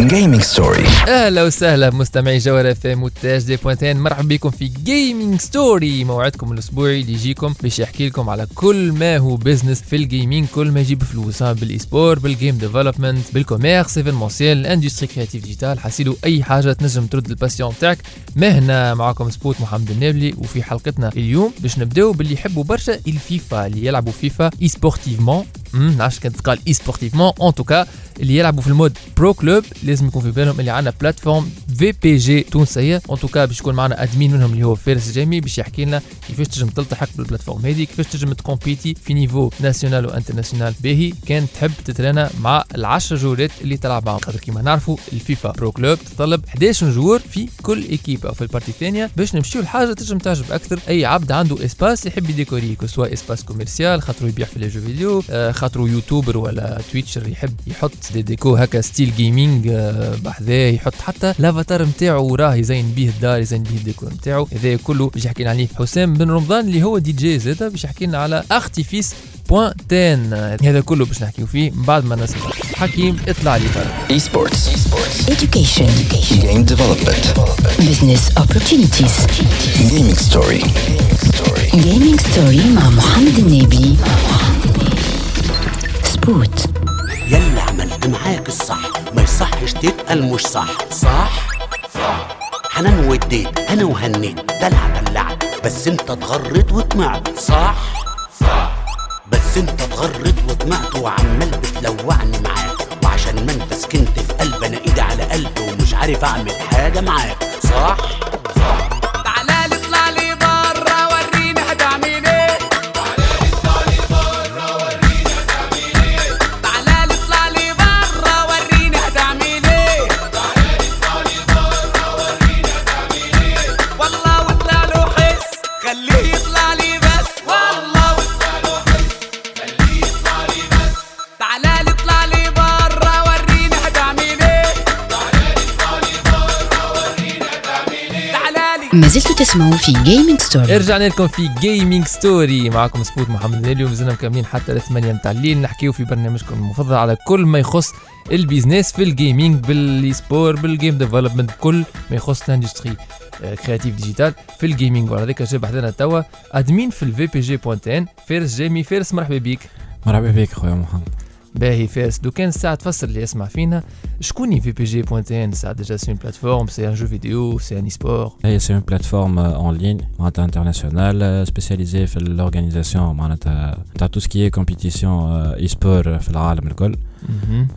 Gaming Story أهلا وسهلا مستمعي جوهر اف ام وتاج دي point tn مرحبا بكم في Gaming Story موعدكم الأسبوعي اللي يجيكم باش يحكي لكم على كل ما هو business في ال gaming كل ما يجيب فلوس بال e-sport بال game development بال commerce événementiel ال industrie créative digitale حسيلو أي حاجة تنجم ترد ال passion تاعك. مهنا معكم سبوت محمد النابلي وفي حلقتنا اليوم باش نبداو باللي يحبوا برشا الفيفا اللي يلعبوا فيفا e-sportivement نعرفش كانت تقال e-sportivement en tout cas اللي يلعبوا في ال mode pro club لازم يكون في بالهم اللي عندنا plateforme VPG تونسية. en tout cas باش يكون معنا admin منهم اللي هو فارس جامي باش يحكي لنا كيفاش تنجم تلتحق بال plateforme هذه كيفاش تنجم تكومبيتي في niveau national و international باهي. كان تحب تترانا مع العشر جولات اللي تلعب معهم. خاطر كيما نعرفوا الفيفا pro club تطلب 11 joueurs في كل équipe أو في ال partie الثانية باش نمشيو لحاجة تنجم تعجب أكثر أي عبد عنده espace يحب يديكوريه سواء espace commercial خاطر يبيع في les jeux vidéo آه، خاطر يوتيوبر ولا twitcheur يحب يحط des décos هكا style gaming بحذاه يحط حتى الأفاتار نتاعو وراه يزين به الدار يزين به الديكور نتاعو هذا كله باش يحكي لنا عليه حسام بن رمضان اللي هو دي جي زاده باش يحكي لنا على ارتيفيس point tn هذا كله باش نحكيو فيه من بعد ما نسمع حكيم اطلع لي برا Esports Education. Game development Business opportunities. Gaming Story Gaming story مع محمد النبي. سبوت. يلا عملت معاك الصح ما يصحش تتقل مش صح. صح؟ صح. حنان وديت أنا وهنيت دلع دلعت بس انت اتغريت وطمعت. صح؟ صح. بس انت اتغريت وطمعت وعمال بتلوعني معاك وعشان ما انت سكنت في قلبي أنا إيدي على قلبي ومش عارف أعمل حاجة معاك. صح؟ ما زلتوا تسمعوا في Gaming Story. رجعنا لكم في Gaming Story معكم سبوت محمد اليوم مازلنا مكملين حتى الثمانية متاع الليل. نحكيو في برنامجكم المفضل على كل ما يخص ال business في ال gaming بال e-sport بال game development كل ما يخص ال industrie créative digitale في ال gaming وعلى ذلك جاب حدنا توا admin في ال VPG point tn فارس جيمي فارس مرحبا بيك. مرحبا بك خويا محمد. باهي فارس لو كان الساعة تفسر اللي يسمع فينا شكون في بي جي بوينتين ساعة ديجا سي اون بلاتفورم سي ان جو فيديو سي ان سبور هي سي اون بلاتفورم اون لين معناتها انترناسيونال سبيسياليزي في الاورغانيزاسيون معناتها تاع تو سكي كومبيتيسيون اي سبور في العالم الكل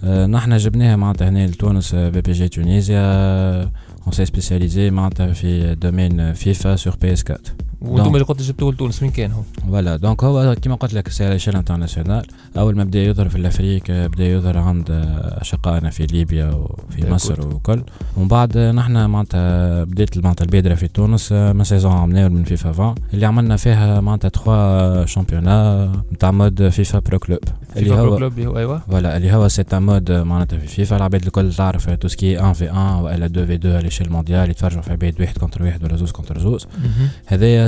آه، نحن جبناها معناتها هنا لتونس في بي جي تونيزيا اون سي سبيسياليزي معناتها في دومين فيفا سور بي اس 4 وأنتم. اللي قلت جبتوه لتونس وين كان هو؟ فوالا دونك هو كيما قلت لك سي على انترناسيونال أول ما بدأ يظهر في الأفريق بدأ يظهر عند أشقائنا في ليبيا وفي مصر. وكل. ومن بعد نحن معناتها بديت معناتها البادره في تونس من saison عملناه من فيفا 20 اللي عملنا فيها معناتها 3 championnats نتاع mode فيفا pro club اللي فيفا pro هو club هو أيوه. voilà اللي هو c'est un mode معناتها في فيفا. العباد الكل تعرف tout ce qui est 1 في 1 وإلا 2 في 2 على l'échelle mondiale يتفرجوا في عباد واحد contre واحد ولا زوز contre زوز. هذايا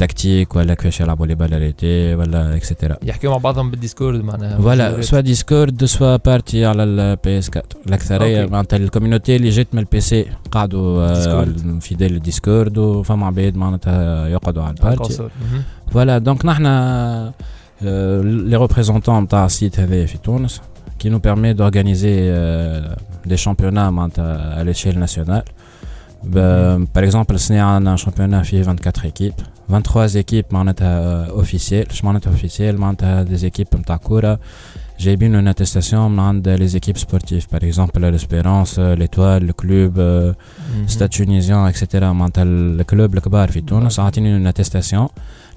آه، التكتيك ولا كيفاش يلعبوا لي بالاريتي ولا اكسيتيرا يحكيو مع بعضهم بالديسكورد معناها فوالا جوارات. سوا ديسكورد سوا بارتي على البي اس 4 الاكثريه أوكي. معناتها الكوميونيتي اللي جات من البي سي قعدوا آه، ديسكورد. في ديل الديسكورد وفما عباد معناتها يقعدوا على على البارتي الكونسول. مهم. فوالا دونك نحنا لي ريبريزونتون نتاع السيت هذايا في تونس qui nous permet d'organiser euh, des championnats معناتها à l'échelle nationale. Ben, par exemple, ce on a un championnat qui 24 équipes, 23 équipes ben, euh, officielles, officielles, ben, des équipes de كورة جايبين une attestation من عند les équipes sportives par exemple l'Espérance, l'étoile, le club, euh, مهم. ستاد تونيزيان اكسيتيرا معناتها الكلوب الكبار في تونس عاطيني اون اتستاسيون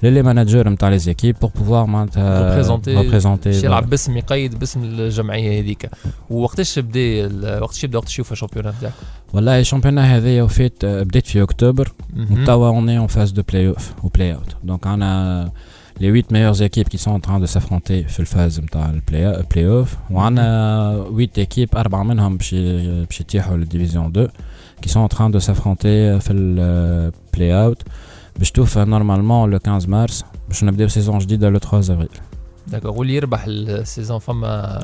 للي مانجر نتاع لي زيكيب بور بوفوار معناتها ريبريزونتي ريبريزونتي باش يلعب باسم يقيد باسم الجمعيه هذيك وقتاش بدا ال- وقتاش يبدا وقتاش يشوف الشامبيون نتاعك والله الشامبيونات هذايا وفات بديت في اكتوبر مهم. وتوا اون اون فاز دو بلاي اوف وبلاي اوت دونك انا les 8 meilleures équipes qui sont en train de s'affronter في الفاز نتاع البلاي بلاي اوف وعندنا 8 équipes أربعة منهم باش باش يتيحوا للديفيزيون 2 qui sont en train de s'affronter في البلاي اوت باش توفى نورمالمون لو 15 مارس باش نبداو سيزون جديده لو 3 افريل داكوغ واللي يربح السيزون فما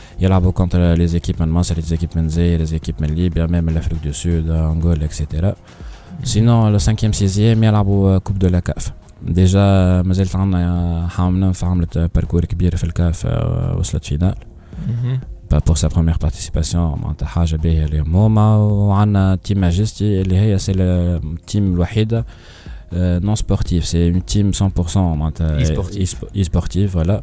يلعبوا كونتر لي زيكيب من مصر لي زيكيب من زي لي زيكيب من ليبيا ميم الافريك دو سود انغول اكسيتيرا سينون لو 5 سيزيام يلعبوا كوب دو لا كاف ديجا مازالت عندنا حاملة عملت باركور كبير في الكاف وصلت فينال بور سا بروميير بارتيسيباسيون معناتها حاجه باهيه لموما وعندنا تيم ماجستي اللي هي سي التيم الوحيده نون سبورتيف سي اون تيم 100% معناتها اي سبورتيف فوالا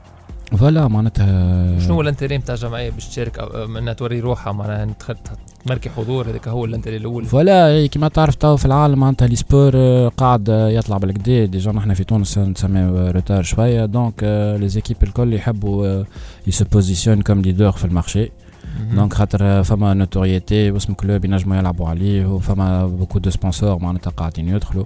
voilà معناتها شنو هو ال entrée نتاع الجمعيه باش تشارك إنها توري روحها معناها تمركي حضور هذاك هو ال entrée الأول. voilà كيما تعرف تو في العالم معناتها l'e-sport قاعد يطلع بالكدا déjà نحن في تونس نسميو retard شوية. donc les équipes الكل يحبوا ي se positionne comme leader في ال marché. donc خاطر فما notoriété واسم club ينجموا يلعبوا عليه وفما beaucoup de sponsors معناتها قاعدين يدخلوا.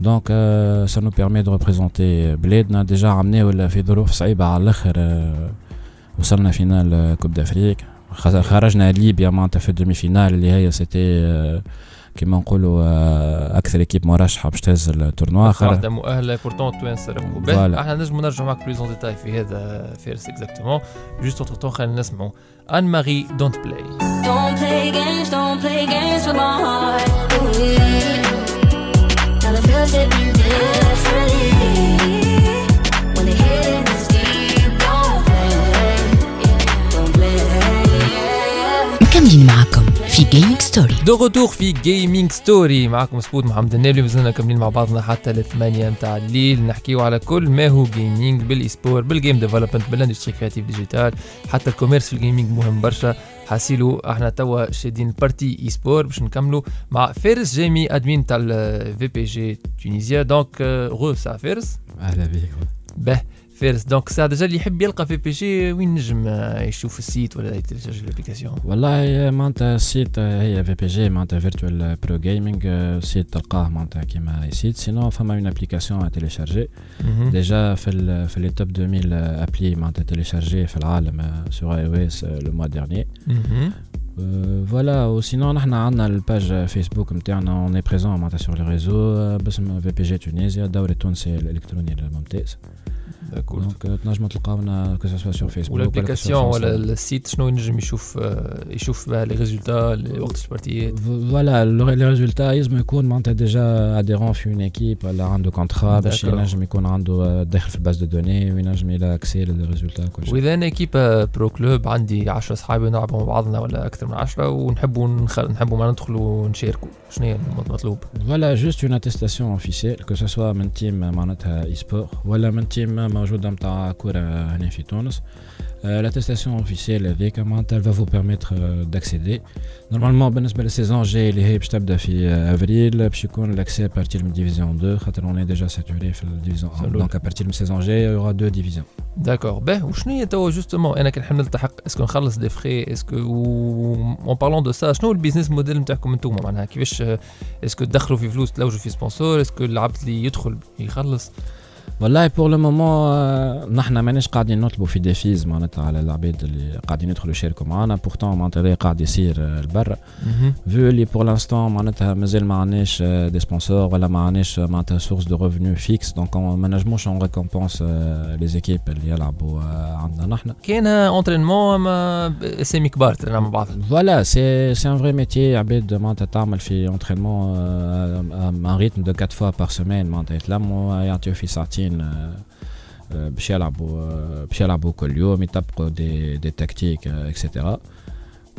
دونك سا نو بيرمي دو ريبريزونتي بلادنا ديجا عملناه في ظروف صعيبه على الاخر وصلنا فينال كوب دافريك خرجنا ليبيا معناتها في الدومي فينال اللي هي سيتي كيما نقولوا اكثر ايكيب مرشحه باش تهز التورنوا اخر واحده مؤهله بورتون توانسه ربحوا احنا نجموا نرجعوا معك بلوز اون ديتاي في هذا فيرس اكزاكتومون جوست اوتر تون خلينا نسمعوا ان ماري دونت بلاي Don't play games, don't play games with my heart. مكملين معكم في Gaming Story de retour في Gaming Story معكم سبوت محمد النابلي مازلنا كاملين مع بعضنا حتى الثمانية متاع الليل. نحكيو على كل ما هو gaming بال e-sport بال game development بال industrie créative digitale حتى ال commerce في ال gaming مهم برشا. حاسيلو إحنا توا شادين ال partie e-sport باش نكملوا مع فارس جيمي ادمين تاع الفي بي جي تونيزيا دونك غو سا فارس أهلا بك به فارس دونك ساعة ديجا اللي يحب يلقى في بي جي وين نجم يشوف السيت ولا يتلجاج الابليكاسيون والله معناتها السيت هي في بي جي معناتها فيرتوال برو جيمنج سيت تلقاه معناتها كيما سيت سينو فما اون ابليكاسيون تيليشارجي ديجا في ال في لي توب 2000 ابلي معناتها تيليشارجي في العالم سور اي او اس لو موا ديرني فوالا وسينون نحن عندنا الباج فيسبوك نتاعنا اون اي بريزون معناتها سور لي ريزو باسم في بي جي تونيزيا الدوري التونسي الالكتروني donc تنجموا تلقاونا que ce soit فيسبوك وال application ولا ال site شنو ينجم يشوف يشوف بها les résultats وقت ال partie ات voilà les résultats يلزم يكون معناتها déjà adhérent في une équipe ولا عنده contrat باش ينجم يكون عنده داخل في ال base de données وينجم يلا accès لل résultats كل شيء واذا أنا ايكيب برو كلوب عندي 10 صحابي نلعبوا مع بعضنا ولا أكثر من 10 ونحبوا نخل... نحبوا ما ندخلوا ونشاركوا شنو هي المطلوب؟ فوالا جوست اون اتيستاسيون اوفيسيال كو سوا من تيم معناتها اي سبور ولا من تيم موجوده نتاع كوره هنا في تونس Euh, L'attestation officielle avec elle va vous permettre euh, d'accéder. Normalement, بالنسبة للسيزون جاي اللي هي باش تبدا في آه، افريل باش يكون l'accès à partir من division 2 خاطر on est déjà saturé في الديفيزيون 1 حلو. donc à partir من السيزون جاي il y aura deux divisions. داكور باهي وشنو هي توا جوستومون انا كي نحب نلتحق اسكو نخلص دي فري اسكو اون بارلون دو سا شنو البيزنس موديل نتاعكم انتوما معناها كيفاش اسكو تدخلوا في فلوس تلوجوا في سبونسور اسكو العبد اللي يدخل يخلص والله بور لو مومون نحن ماناش قاعدين نطلبوا في ديفيز معناتها على العباد اللي قاعدين يدخلوا يشاركوا معنا بورتون معناتها هذا قاعد يصير آه، لبرا فو اللي بور لانستون معناتها مازال ما عندناش دي سبونسور ولا ما عندناش آه، معناتها سورس دو ريفوني فيكس دونك ما نجموش اون ريكومبونس لي زيكيب اللي يلعبوا آه، عندنا نحن كاين انترينمون اما اسامي كبار ترينا مع بعض فوالا سي سي ان فري ميتي عباد معناتها تعمل في انترينمون ان ريتم دو 4 فوا بار سيمين معناتها يتلموا يعطيو في ساعتين آه، آه، باش يلعبوا آه، باش يلعبوا كل يوم يطبقوا دي دي تكتيك اكسيتيرا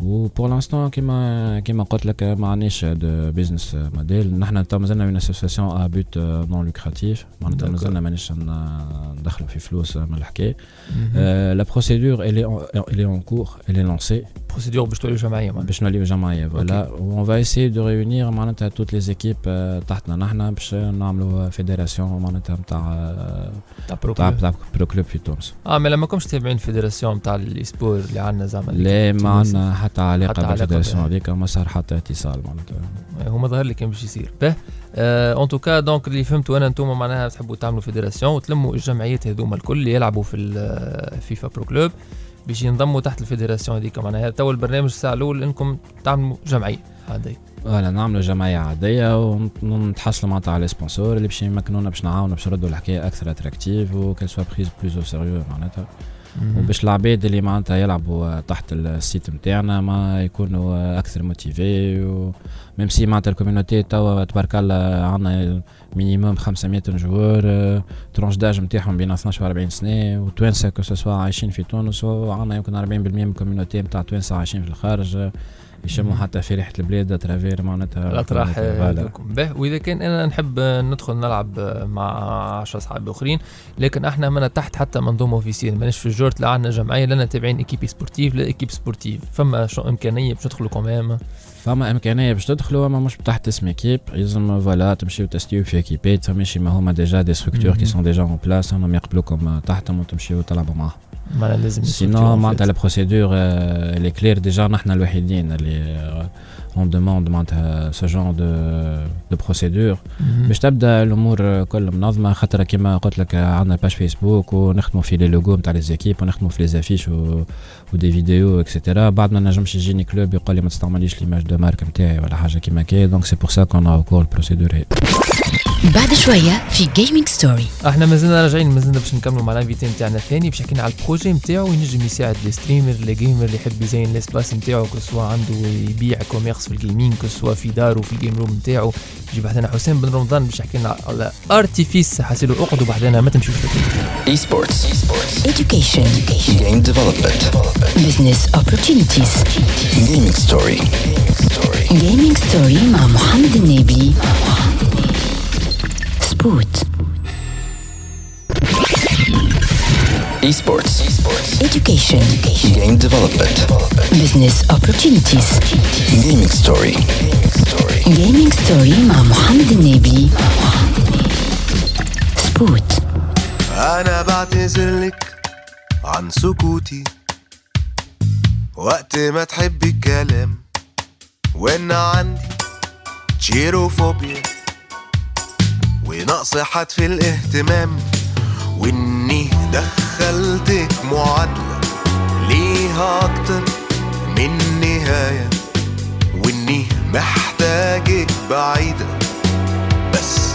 و بور لانستون كيما كيما قلت لك ما عندناش دو بيزنس موديل نحن تو مازلنا اون اسوسياسيون ا بوت نون لوكراتيف معناتها D'accord. مازلنا مانيش ندخلوا في فلوس من الحكايه لا بروسيدور elle est en- elle est en cours elle est lancée بروسيدور باش تولي جمعيه باش نوليو جمعيه voilà on va essayer de réunir معناتها toutes les équipes تحتنا نحنا باش نعملوا fédération معناتها نتاع تاع pro نتاع club. نتاع pro club في تونس آه ما لما كنتش تابعين ال fédération نتاع ال e-sport اللي عندنا زعما لا ما. عندنا حتى علاقه بال fédération. هذيك ما صار حتى اتصال معناتها هو ما ظهر لي كان باش يصير به en tout cas donc اللي فهمتوا أنا أنتم معناها تحبوا تعملوا fédération وتلموا الجمعيات هذوما الكل اللي يلعبوا في ال FIFA pro club باش ينضموا تحت ال fédération هذيك. معناها تو البرنامج الساعة الأول إنكم تعملوا جمعية. هذه voilà نعملوا جمعية عادية ونتحصلوا معناتها على sponsors اللي باش يمكنونا باش نعاونوا باش نردوا الحكاية أكثر attractive و qu'elle soit prise plus au sérieux معناتها. وباش العباد اللي معناتها يلعبوا تحت ال site نتاعنا ما يكونوا أكثر motivés و même si معناتها ال community توا تبارك الله عندنا minimum 500 joueurs tranche d'âge نتاعهم بين 12 و 40 سنه وتوانسه que ce soit عايشين في تونس وعندنا يمكن 40% من ال community نتاع توانسة عايشين في الخارج. يشموا حتى في ريحة البلاد à travers معناتها الاطراح به وإذا كان أنا نحب ندخل نلعب مع 10 اصحاب آخرين لكن إحنا منا تحت حتى منظومة officielle ماناش في الجورت لا عندنا جمعية لنا تابعين équipe sportive لا équipe sportive فما شو إمكانية باش ندخلوا كمان فما إمكانية باش تدخلوا أما مش تحت اسم équipe لازم voilà تمشيو تستيو في ايكيبات فماشي ما هما déjà des structures qui. sont déjà en place انهم يقبلوكم تحتهم وتمشيو تلعبوا معاهم. معناها لازم سينو معناتها لا بروسيدور لي كلير ديجا نحن الوحيدين اللي اون دوموند معناتها سو جون دو دو بروسيدور باش تبدا الامور كل منظمه خاطر كيما قلت لك عندنا باج فيسبوك ونخدموا في لي لوغو نتاع لي زيكيب ونخدموا في لي زافيش و... ودي فيديو اكسيتيرا بعد ما نجمش يجيني كلوب يقول لي ما تستعمليش ليماج دو مارك نتاعي ولا حاجه كيما كي دونك سي بور سا كون ا كور البروسيدور هي بعد شوية في جيمنج ستوري إحنا مازلنا راجعين مازلنا باش نكملوا مع ال invité نتاعنا الثاني باش يحكينا على ال projet نتاعو ينجم يساعد les streamers les gamers اللي يحب يزين ال espace نتاعو que ce soit عنده يبيع commerce في ال gaming que ce soit في دارو في ال game room نتاعو يجي بعدنا حسين بن رمضان باش يحكي لنا على Artifice حاسيلو اقعدوا بعدنا ما تمشيوش لكم Esports. education Game development. business opportunities Gaming story. gaming story مع محمد النابلي سبوت Esports. education Game development. business opportunities Gaming story. gaming story مع محمد النبي سبوت انا بعتذرلك عن سكوتي وقت ما تحبي الكلام وان عندي تشيروفوبيا ونقص حد في الاهتمام. وإني دخلتك معادلة ليها أكتر من نهاية. وإني محتاجك بعيدة بس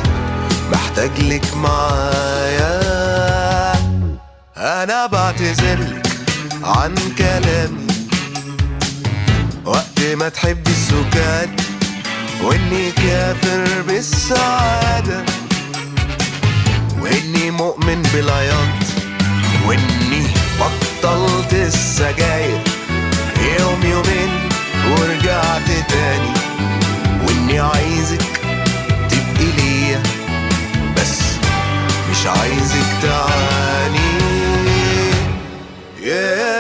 محتاج لك معايا. أنا بعتذرلك عن كلامي. وقت ما تحبي السكات وإني كافر بالسعادة. وإني مؤمن بالعياط وإني بطلت السجاير يوم يومين ورجعت تاني وإني عايزك تبقي ليا بس مش عايزك تعاني ياه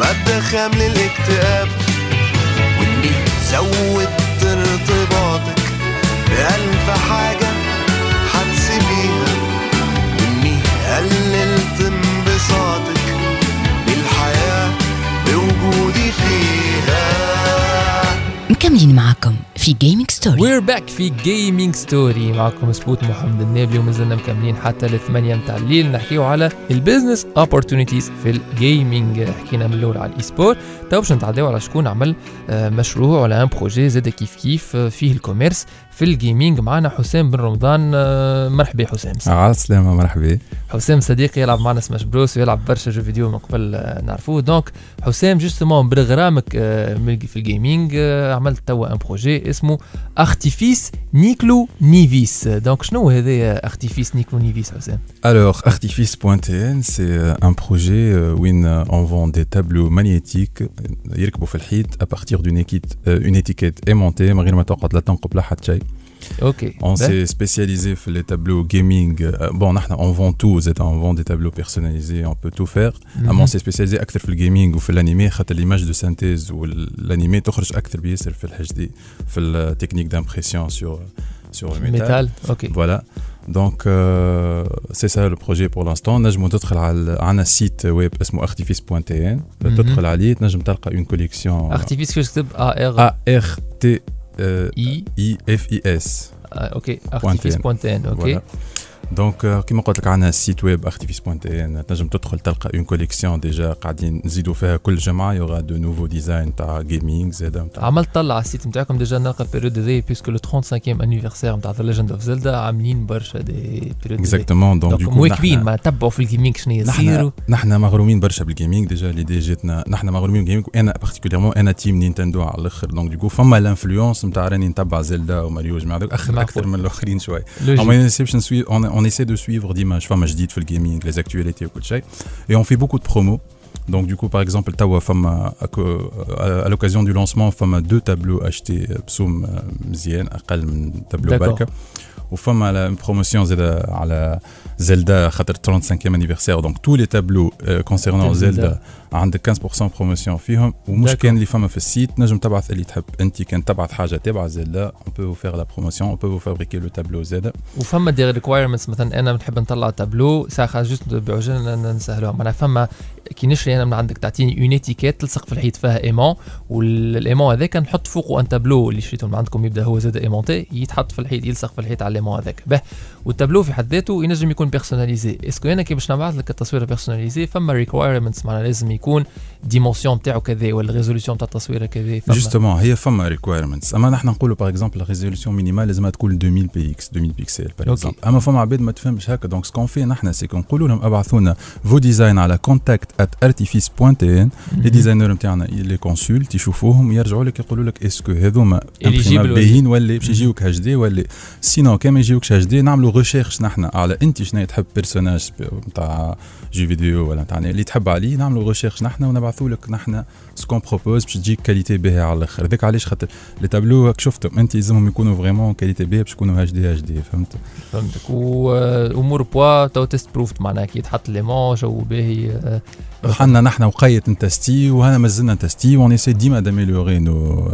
وببدا خامل الاكتئاب وإني زودت ارتباطك بألف حاجة هتسيبيها. وإني قللت انبساطك بالحياة بوجودي فيها. مكملين معكم في gaming story we're back في gaming story معكم سبوت محمد النابلي وما زلنا مكملين حتى للثمانية متاع الليل. نحكيو على ال business opportunities في ال gaming حكينا من الأول على ال e-sport تو باش نتعداو على شكون عمل آه، مشروع ولا un projet زاد كيف كيف آه، فيه ال commerce في ال gaming معنا حسام بن رمضان. آه، مرحبا حسام. على السلامة مرحبا. حسام صديقي يلعب معنا Smash Bros ويلعب برشا jeux vidéo من قبل آه، نعرفوه. donc حسام justement برغرامك آه، من- في ال gaming عملت توا un projet اسمه Artifice نيكلو نيفيس donc شنو هذا Artifice نيكلو نيفيس حسام؟ Alors, Artifice.tn, c'est un projet euh, où in- on vend des tableaux magnétiques euh, يركبوا في الحيط à partir d'une équipe, euh, une étiquette aimantée من غير ما تقعد لا تنقب لا حتى شيء. اوكي On s'est spécialisé في les tableaux gaming. euh, bon, نحن on vend tout, زاد on vend des tableaux personnalisés, on peut tout faire. اما on s'est spécialisé اكثر في الجيمنج وفي الانيمي خاطر ليماج دو سانتيز والانيمي تخرج اكثر بياسر في الاتش دي في التكنيك دامبريسيون سور سور الميتال. ميتال اوكي Voilà. Donc, euh, c'est ça le projet pour l'instant. نجموا تدخل على عندنا سيت ويب اسمه artifice.tn مهم. تدخل عليه تنجم تلقى une collection ارتيفيس كيفاش تكتب ا ار A R T euh, I. I F I S. Ah, ok, artifice.tn. Voilà. donc euh, كيما قلت لك عندنا site web artifice.tn تنجم تدخل تلقى une collection déjà قاعدين نزيدوا فيها كل جمعه il y aura de nouveaux designs تاع gaming زاد نتاع عملت طلع على ال site نتاعكم déjà نلقى période هذي puisque le 35 anniversaire نتاع The Legend of Zelda عاملين برشا des périodes exactement donc donc مواكبين ما تبعوا في ال gaming شنو يصيروا نحن مغرومين برشا بال gaming déjà l'idée جاتنا نحن مغرومين بال gaming وأنا particulièrement أنا team Nintendo على الأخر. دونك دوكو فما l'influence نتاع راني نتبع زيلدا وماريو جماعة اخر. أكثر من الآخرين شوي. لوجيك. On essaie, de suivre- on essaie de suivre d'images. Enfin, je dis gaming, les actualités, et on fait beaucoup de promos. Donc du coup, par exemple, Tawa à l'occasion du lancement, femme deux tableaux achetés euh, Psoum euh, Zien, Aqal tableau Barka. وفما على une promotion زاد على زلدا خاطر 35e anniversaire donc tous les tableaux euh, concernant Zelda. زلدا عندك 15% بروموسيون فيهم ومش D'accord. كان اللي فما في السيت نجم تبعث اللي تحب انت كان تبعث حاجه تبع زلدا on peut vous faire la promotion on peut vous fabriquer le tableau زاده وفما دي ريكوايرمنتس مثلا انا بنحب نطلع تابلو ساعه جوست بعجل نسهلوها معناها فما كي نشري أنا من عندك تعطيني une étiquette تلصق في الحيط فيها aimant وال aimant هذاك نحط فوقه un tableau اللي شريته من عندكم يبدأ هو زاد aimanté يتحط في الحيط يلصق في الحيط على ال aimant هذاك. به. والتابلو في حد ذاته ينجم يكون personnalisé est-ce que أنا كي باش نبعث لك التصويره personnalisé فما requirements معناها لازم يكون dimension تاعو كذا ولا résolution تاع التصويره كذا justement هي فما requirements أما نحن نقولوا par exemple résolution minimale لازمها تكون 2000 بي إكس 2000 pixels par. exemple أما فما عباد ما تفهمش هكا donc ce qu'on fait نحن c'est نقولوا لهم ابعثوا لنا vos designs على contact artifice.tn les designers نتاعنا les consultent يشوفوهم يرجعوا لك يقولوا لك est-ce que هذوما imprimable ولا- باهيين ولا باش يجيوك HD ولا sinon كان ما يجيوكش HD نعملوا recherche نحن على انت شنو تحب personnage نتاع jeu vidéo ولا نتاع اللي تحب عليه نعملوا recherche نحن ونبعثوا لك نحن سكون بروبوز باش تجيك كاليتي باهيه على الآخر هذاك علاش خاطر لي تابلو شفتهم انت لازمهم يكونوا فريمون كاليتي باهيه باش يكونوا اتش دي اتش دي فهمت فهمتك. وامور بوا تو تيست بروفد معناها كي تحط ليمون جو باهي حنا نحن وقيت نتستي وهنا مازلنا نتستي وون ايسي ديما داميليوري نو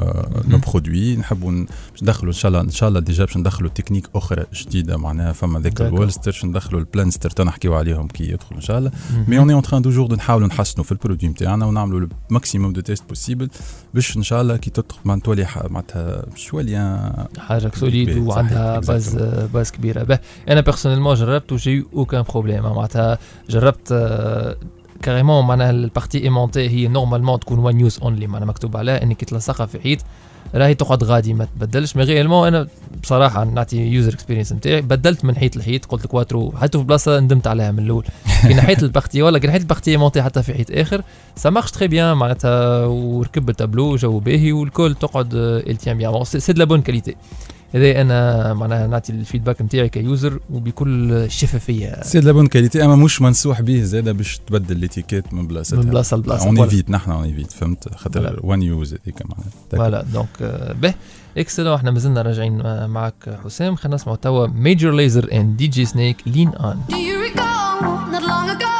نو برودوي نحبوا باش ندخلوا إن شاء الله إن شاء الله ديجا باش ندخلوا تكنيك أخرى جديدة معناها فما ذاك. الولستر باش ندخلوا البلانستر تنحكيو عليهم كي يدخلوا إن شاء الله. mais on est en train toujours de نحاولوا نحسنوا في ال produit نتاعنا ونعملوا ال maximum de tests possibles باش إن شاء الله كي تدخل معناتها تولي معناتها شوية ان حاجة solide وعندها باز. باز كبيرة. به أنا personnellement جربت و j'ai aucun problème معناتها جربت آه، carrément معناها ال partie aimantée هي normalement تكون one use only معناها مكتوب عليها انك تلصقها في حيط راهي تقعد غادي ما تبدلش. mais réellement أنا بصراحة نعطي user experience نتاعي. بدلت من حيط لحيط قلت كواترو حتى في بلاصة ندمت عليها من الأول. كي نحيت ال partie ولا كي نحيت ال partie aimantée حتى في حيط آخر. ça marche très bien معناتها وركب التابلو جو باهي والكل تقعد ça tient bien c'est de la bonne qualité هذا أنا معناها نعطي ال feedback نتاعي ك user وبكل شفافية. c'est de la bonne qualité أما مش منسوح به زادة باش تبدل l'étiquette من بلاصتها. من بلاصة لبلاصة on. évite نحن on évite فهمت؟ خاطر. ou on use هذيك معناها. voilà. donc آه، به. excellent إحنا مازلنا راجعين معك حسام. خلينا نسمعوا توا Major Lazer and DJ Snake Lean On Do you recall not long ago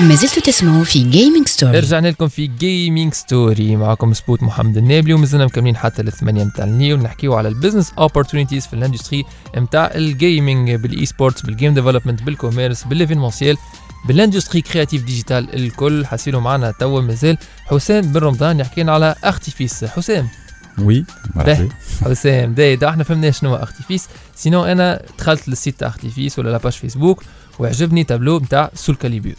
ما زلتوا تسمعوا في Gaming Story رجعنا لكم في Gaming Story معكم سبوت محمد النابلي ومازلنا مكملين حتى الثمانية متاع الليل. ونحكيو على ال business opportunities في ال industry متاع ال gaming بال e-sports بال game development بال commerce بال événementiel بال industrie créative digitale الكل. حاسيلو معنا توا مازال حسام بن رمضان يحكي لنا على ارتيفيس حسام. oui مرحبا. حسام داي دا إحنا فهمنا شنو ارتيفيس sinon أنا دخلت لل site تاع ارتيفيس ولا la page Facebook وعجبني تابلو نتاع سول كاليبور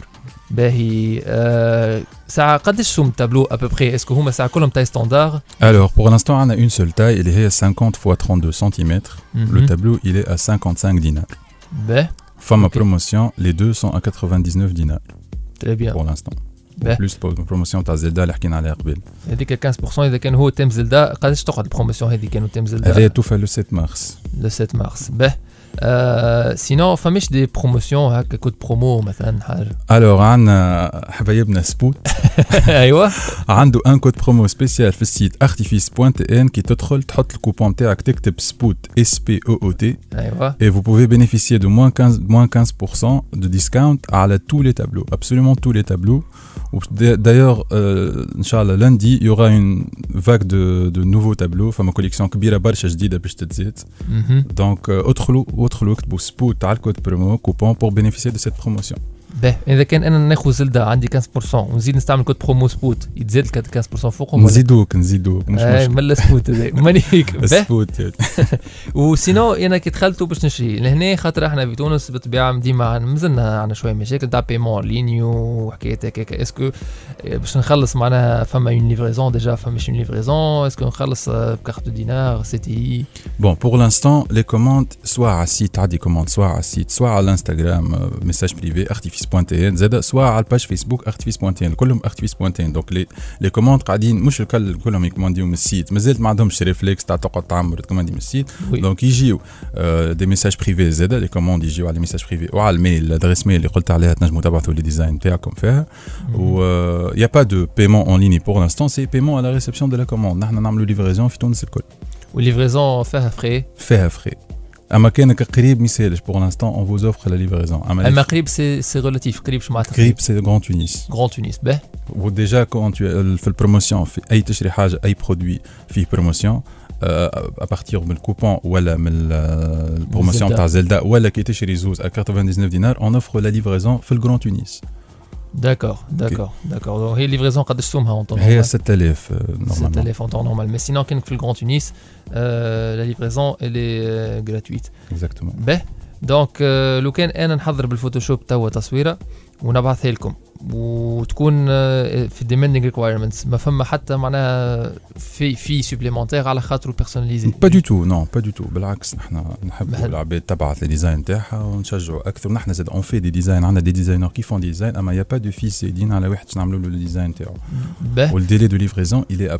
باهي آه ساعة قداش سوم تابلو ابوبخي اسكو هما ساعة كلهم تاي ستاندار Alors, pour l'instant, on a une seule taille, elle est 50 x 32 cm. Le tableau, il est à 55 dinars. باه Femme Ok. à promotion, les deux sont à 99 dinars تري بيان pour l'instant. Ben. Plus pour la promotion تاع زلدا اللي حكينا عليها قبل. هذيك 15% اذا كان هو تيم زلدا قداش تقعد البروموسيون هذه كانوا تيم هذه زلدا توفى لو 7 مارس. لو 7 مارس باه آه سينو فماش دي بروموسيون هكا كود برومو مثلا حاجه Alors, عندنا حبايبنا سبوت ايوه عنده ان كود برومو سبيسيال في السيت artifice.n كي تدخل تحط الكوبون تاعك تكتب سبوت اس بي او او تي ايوه et vous pouvez bénéficier de moins 15, moins 15% de discount à la- tous les tableaux, absolument tous les tableaux. Ou d- D'ailleurs, euh, Inch'Allah, lundi, il y aura une vague de, de nouveaux tableaux. Enfin, ma collection كبيرة برشا جديدة باش تتزيد. مهم. Donc, votre look, vous pouvez code promo coupon pour bénéficier de cette promotion. باه اذا كان انا ناخذ زلدا عندي 15% ونزيد نستعمل كود برومو سبوت يتزاد ال 15% فوقهم ولا؟ نزيدوك نزيدوك مش آه، مشكل. ملا سبوت هذا مانيك باه سبوت يعني. وسينو انا كي دخلت باش نشري لهنا خاطر احنا في تونس بالطبيعه ديما عن- مازلنا عندنا شويه مشاكل تاع بيمون لينيو وحكايات هكاك اسكو باش نخلص معناها فما اون ليفريزون ديجا فماش اون ليفريزون اسكو نخلص آه، بكارت دينار سي تي اي Bon, pour l'instant, les commandes, soit à site, à des commandes, soit à site, soit à l'Instagram, euh, message privé, artifice.tn, زاد, soit à la page Facebook, artifice.tn, كلهم artifice.tn. Donc, les, les commandes قاعدين مش الكل كلهم يكومانديو من السيت مازالت ما عندهمش ريفلكس تاع تقعد تعمر تكوماندي من السيت وي دونك يجيو آه، دي ميساج بريفي زاد لي كوموند يجيو على ميساج بريفي وعلى الميل الادريس ميل اللي قلت عليها تنجموا تبعثوا لي ديزاين تاعكم فيها و يا با دو paiement en ligne pour l'instant c'est paiement à la réception de la commande نحن نعملوا ليفريزون في تونس الكل والليفريزون فيها فري فيها فري À Krib, pour l'instant, on vous offre la livraison. À c'est relatif. Krib, Krib, c'est Grand Tunis. Grand Tunis, ben. Ou déjà, quand tu euh, fais la promotion, aïe tachrihaj, aïe produit, fille promotion, euh, à partir du coupon ou de la promotion par Zelda, ou la qui était chez les Zouz à 99 dinars, on offre la livraison, fait le Grand Tunis. تونس داكور داكور داكور هي الليفريزون قداش سومها اون طون هي 6000 نورمالمون 6000 en temps normal. Mais sinon, كانك في الجران تونس euh, la livraison elle est euh, gratuite. اكزاكتومون به دونك آه، لو كان انا نحضر بالفوتوشوب توا تصويره ونبعثها لكم وتكون آه، في demanding requirements ما فما حتى معناها في في سوبليمونتير على خاطر بيرسوناليزي با دو تو نو با دو تو بالعكس نحن نحبوا بحال- العباد تبعث لي ديزاين تاعها ونشجعوا اكثر نحن زاد اون في دي ديزاين عندنا دي ديزاينر كي فون ديزاين اما يا با دو في سيدين على واحد باش نعملوا له الديزاين تاعو به Le délai de livraison, il est à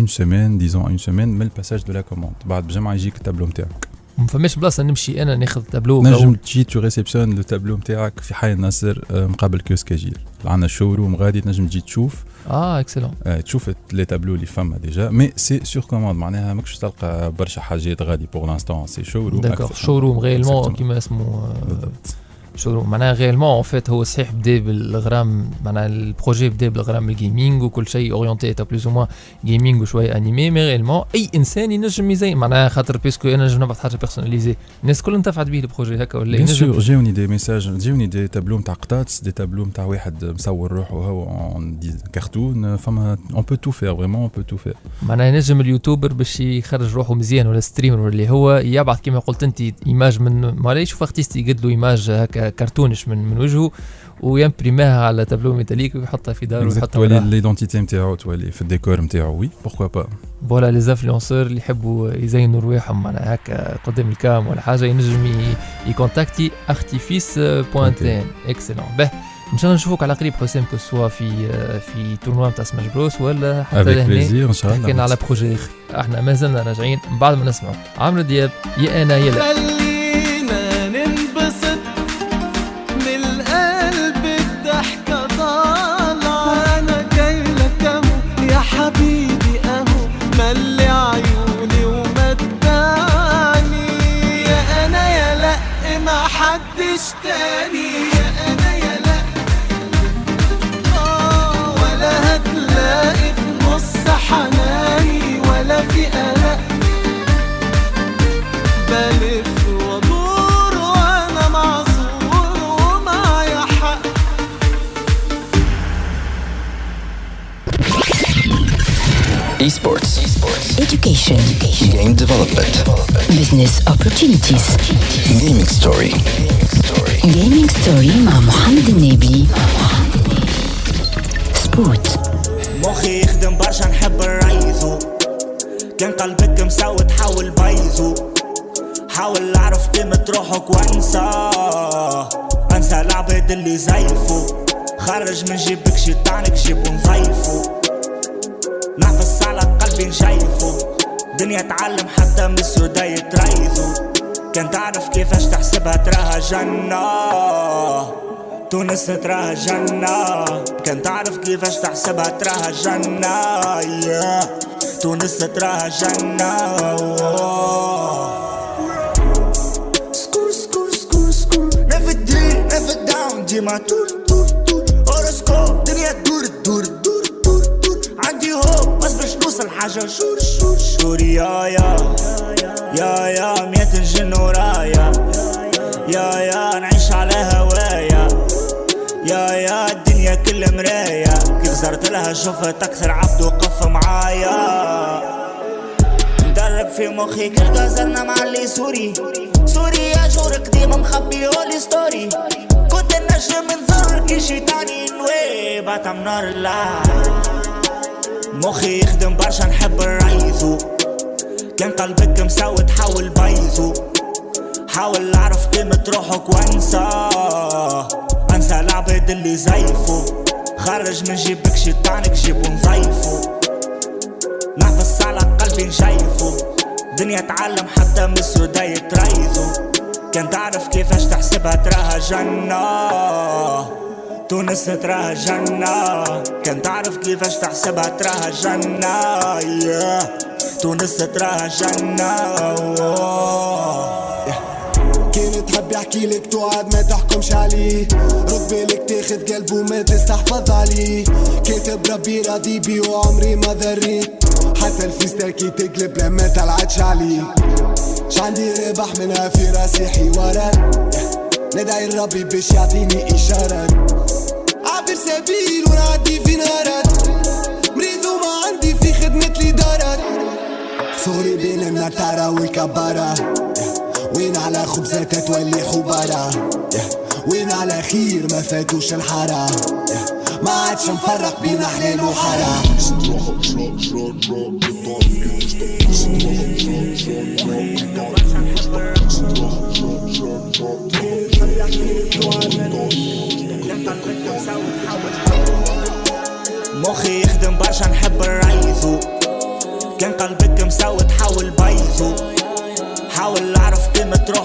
une semaine, disons une semaine, mais le passage de la commande. بعد بجمع يجيك التابلو نتاعك. ما فماش بلاصة نمشي أنا ناخذ تابلو نجم تجي tu réceptionnes le tableau نتاعك في حي النصر آه، مقابل كيوسك اجيل. عندنا showroom غادي تنجم تجي تشوف. آه excellent آه، تشوف les tableaux اللي فما déjà mais c'est sur commande معناها ماكش تلقى برشا حاجات غادي pour l'instant c'est showroom d'accord showroom réellement. كيما اسمه بالضبط. شو معناها غيرمون اون فيت هو صحيح بدأ بالغرام معناها البروجي بدأ بالغرام الجيمنج وكل شيء اورينتي تا بلوز موان جيمنج وشويه انيمي مي غيرمون أي إنسان ينجم يزين معناها خاطر بيسكو أنا نجم نبعث حاجة بيرسوناليزي الناس الكل انتفعت به البروجي هكا ولا بيان سور جاوني دي ميساج جاوني دي تابلو نتاع قطاطس دي تابلو نتاع واحد مصور روحه هو اون كارتون فما اون بو تو فير فريمون اون بو تو فير معناها ينجم اليوتيوبر باش يخرج روحه مزيان ولا ستريمر ولا اللي هو يبعث كما قلت أنت image من ما يشوف artiste يقد له image هكا كرتونش من من وجهه ويمبريماها على tableau métallique ويحطها في داره ويحطها تولي. l'identité نتاعو تولي في الديكور نتاعو oui pourquoi pas voilà les influenceurs اللي يحبوا يزينوا رواحهم معناها هكا قدام ال cam ولا حاجة ينجم يكونتاكتي ارتيفيس point tn excellent به إن شاء الله نشوفك على قريب حسام que ce soit في في tournoi نتاع Smash Bros ولا حتى لهنا إن شاء حكينا الله على projet آخر. إحنا ما زلنا راجعين من بعد ما نسمعوا. عمرو دياب يا أنا يا لا. قلق بلف وادور وأنا معذور ومعايا حق Esports. Education. Game development. Business opportunities. Gaming story. Gaming story مع محمد النبي. سبوت. مخي يخدم برشا نحب نريزو كان قلبك مسود حاول بيزو حاول أعرف قيمة روحك وأنسى. أنسى العباد اللي زيفو خرج من جيبك شيطانك جيبو نضيفو نعفس على قلبي نشيفو دنيا تعلم حتى من السودا يتريزو كان تعرف كيفاش تحسبها تراها جنة. تونس تراها جنة. كان تعرف كيفاش تحسبها تراها جنة. Yeah. تونس تراها جنة سكور سكور سكور سكور. Never did never down. ديما تور تور تور. هوروسكوب دنيا تدور تدور تدور تدور تدور عندي هوب بس باش نوصل حاجة شور شور شور. يا يا يا يا. مية الجن ورايا. يا يا نعيش على هوايا. يا يا الدنيا كل مراية زرت لها شفت أكثر عبد وقف معايا. مدرب في مخي كل جزرنا مع اللي سوري. سوري يا جورك ديما مخبي هولي ستوري. كنت النجم منظر كي شيطاني نوي باتا من نار الله. مخي يخدم برشا نحب نريزو كان قلبك مسود حاول بيزو حاول أعرف قيمة روحك وانسى. أنسى العباد اللي زيفو. خرج من جيبك شيطانك جيبو نضيفو نحفظ على قلبي نشيفو دنيا تعلم حتى من السودا يتريزو كان تعرف كيفاش تحسبها تراها جنة. تونس تراها جنة. كان تعرف كيفاش تحسبها تراها جنة. Yeah. تونس تراها جنة. كان تحب يحكي لك توعد ما تحكمش عليه. رد بالك تاخد قلبه ما تستحفظ عليه. كاتب ربي راضي بي وعمري ما ذريت. حتى الفيستا كي تقلب لما تلعدش عليه. شعندي ربح منها في راسي حوارات. ندعي لربي باش يعطيني إشارات. عابر سبيل ونعدي في نارات مريض وما عندي في خدمة الإدارات. صغري بين النتارة والكبارة. وين على خبزة تولي حبارة؟ وين على خير ما فاتوش الحارة؟ ما عادش مفرق بين حلال وحرام مخي يخدم برشا نحب نريزو كان قلبك مسود حاول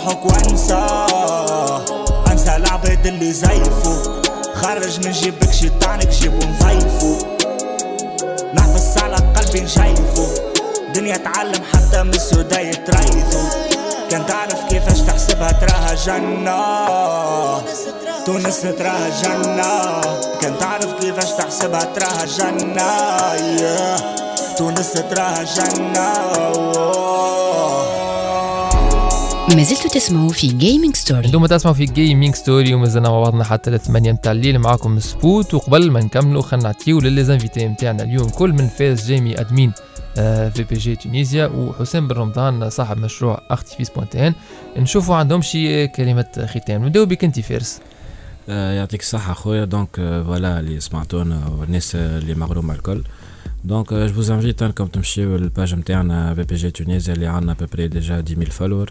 روحك وانسى. انسى العباد اللي زيفو. خرج من جيبك شيطانك جيبو نضيفو نحفظ على قلبي نشيفو. دنيا تعلم حتى من السودا يتريزو كان تعرف كيفاش تحسبها تراها جنة. تونس تراها جنة. كان تعرف كيفاش تحسبها تراها جنة. تونس تراها جنة. ما زلتوا تسمعوا في Gaming Story أنتم تسمعوا في Gaming Story ومازلنا مع بعضنا حتى ل 8 متاع الليل معاكم سبوت. وقبل ما نكملوا خلينا نعطيو ل les invités نتاعنا اليوم. كل من فاز جيمي admin آه، في PUBG Tunisia وحسام بن رمضان صاحب مشروع ارتيفيس point tn نشوفوا عندهم شي كلمه ختام. نبداو بك أنت فارس. آه، يعطيك الصحة خويا donc voilà اللي سمعتونا والناس اللي مغرومة الكل. donc je vous invite انكم تمشيو لل page نتاعنا في PUBG Tunisia اللي عندنا à peu près déjà 10000 followers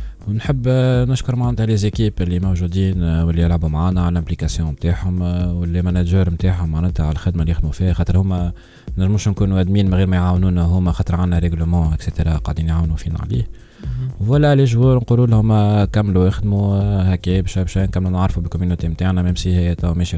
ونحب نشكر معناتها les équipes اللي موجودين واللي يلعبوا معنا على ال application نتاعهم واللي manager نتاعهم معناتها على الخدمة اللي يخدموا فيها خاطر هما نجموش نكونوا admin من غير ما يعاونونا هما خاطر عندنا règlement et cetera قاعدين يعاونوا فينا عليه. voilà les joueurs نقولوا لهم كملوا يخدموا هكا باش باش نكملوا نعرفوا بال community نتاعنا même si هي تو ماشيه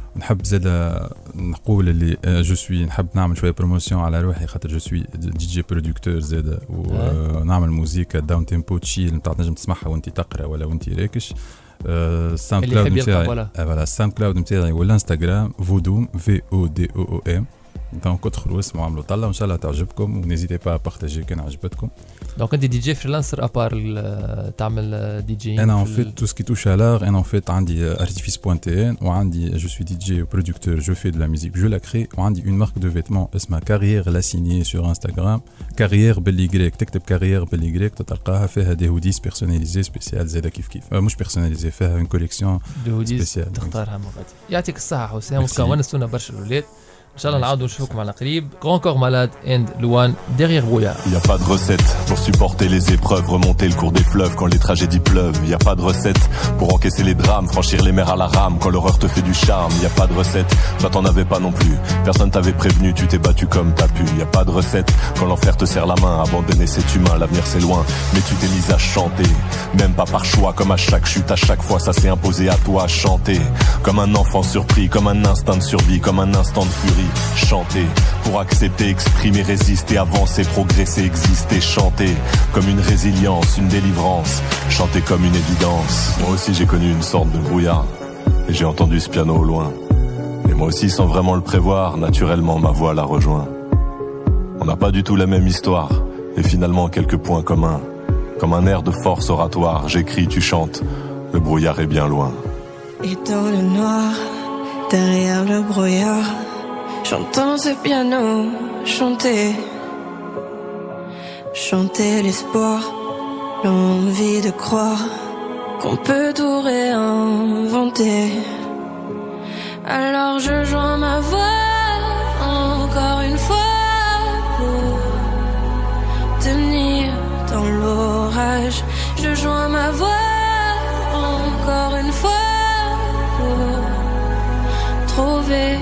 نحب زاد نقول اللي je suis نحب نعمل شوية promotion على روحي خاطر je suis DJ producteur زاد ونعمل موزيكا downtempo chill نتاع تنجم تسمعها وانت تقرأ ولا وانت راكش. ال SoundCloud نتاعي voilà ال SoundCloud نتاعي وال Instagram Vodoom V O D O O M دونك ادخلوا اسمعوا عملوا طلع وان شاء الله تعجبكم ونزيدي با بارتاجي كان عجبتكم دونك انت دي جي فريلانسر ابار تعمل دي جي انا ان فيت تو سكي توش الار انا ان فيت عندي ارتيفيس بوان تي ان وعندي جو سوي دي جي برودكتور جو في دو لا ميوزيك جو لا كري وعندي اون مارك دو فيتمون اسمها كارير لا سيني سور انستغرام كارير باليغريك تكتب كارير باليغريك تلقاها فيها دي هوديز بيرسوناليزي سبيسيال زاده كيف كيف مش بيرسوناليزي فيها اون كوليكسيون دو هوديز تختارها من غادي يعطيك الصحه حسام ونستونا برشا الاولاد Grand Corps Malade and Luan derrière Brouillard. Y a pas de recette pour supporter les épreuves, remonter le cours des fleuves quand les tragédies pleuvent. Y a pas de recette pour encaisser les drames, franchir les mers à la rame quand l'horreur te fait du charme. Y a pas de recette, toi t'en avais pas non plus. Personne t'avait prévenu, tu t'es battu comme t'as pu. Y a pas de recette quand l'enfer te serre la main, abandonner cet humain, l'avenir c'est loin. Mais tu t'es à chanter, même pas par choix, comme à chaque chute, à chaque fois ça s'est imposé à toi, chanter. Comme un enfant surpris, comme un instinct de survie, comme un instant de furie chanter pour accepter, exprimer, résister, avancer, progresser, exister, chanter comme une résilience, une délivrance, chanter comme une évidence. Moi aussi j'ai connu une sorte de brouillard et j'ai entendu ce piano au loin. Et moi aussi sans vraiment le prévoir, naturellement ma voix la rejoint. On n'a pas du tout la même histoire et finalement quelques points communs. Comme un air de force oratoire, j'écris, tu chantes, le brouillard est bien loin. Et dans le noir, derrière le brouillard, J'entends ce piano chanter, chanter l'espoir, l'envie de croire qu'on peut tout réinventer. Alors je joins ma voix encore une fois pour tenir dans l'orage. Je joins ma voix encore une fois pour trouver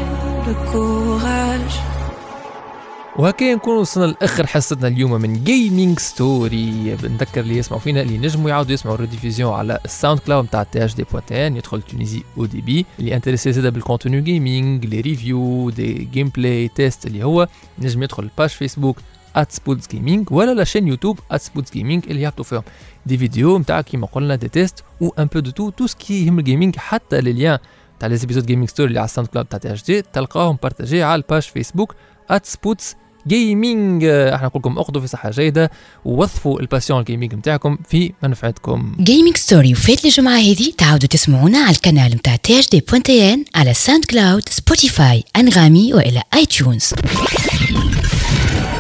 وهكا نكون وصلنا لآخر حصتنا اليوم من Gaming Story بنذكر اللي يسمعوا فينا اللي نجموا يعاودوا يسمعوا ال rediffusions على ال SoundCloud نتاع THD point tn يدخل تونيزي أو دي بي اللي intéressé زاده بال contenu gaming les reviews des gameplay tests اللي هو نجم يدخل ال page Facebook Esports Gaming ولا la chaîne YouTube Esports Gaming اللي يهبطوا فيهم des vidéos نتاع كيما قلنا des tests و un peu de tout tout ce qui يهم ال gaming حتى les liens تاع les épisodes Gaming Story اللي على ال SoundCloud تاع THD تلقاهم partagés على ال page Facebook Esports Gaming إحنا نقول لكم اخذوا في صحة جيدة ووظفوا ال passion ال gaming نتاعكم في منفعتكم. Gaming Story وفات الجمعة هذه تعاودوا تسمعونا على القناه نتاع THD point tn على SoundCloud Spotify Anghami وإلى iTunes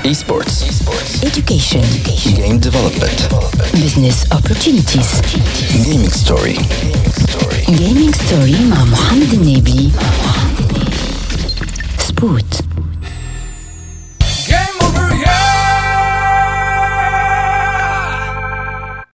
Esports. Education. Game development. Business opportunities. Gaming story. Gaming story مع محمد النبي. سبوت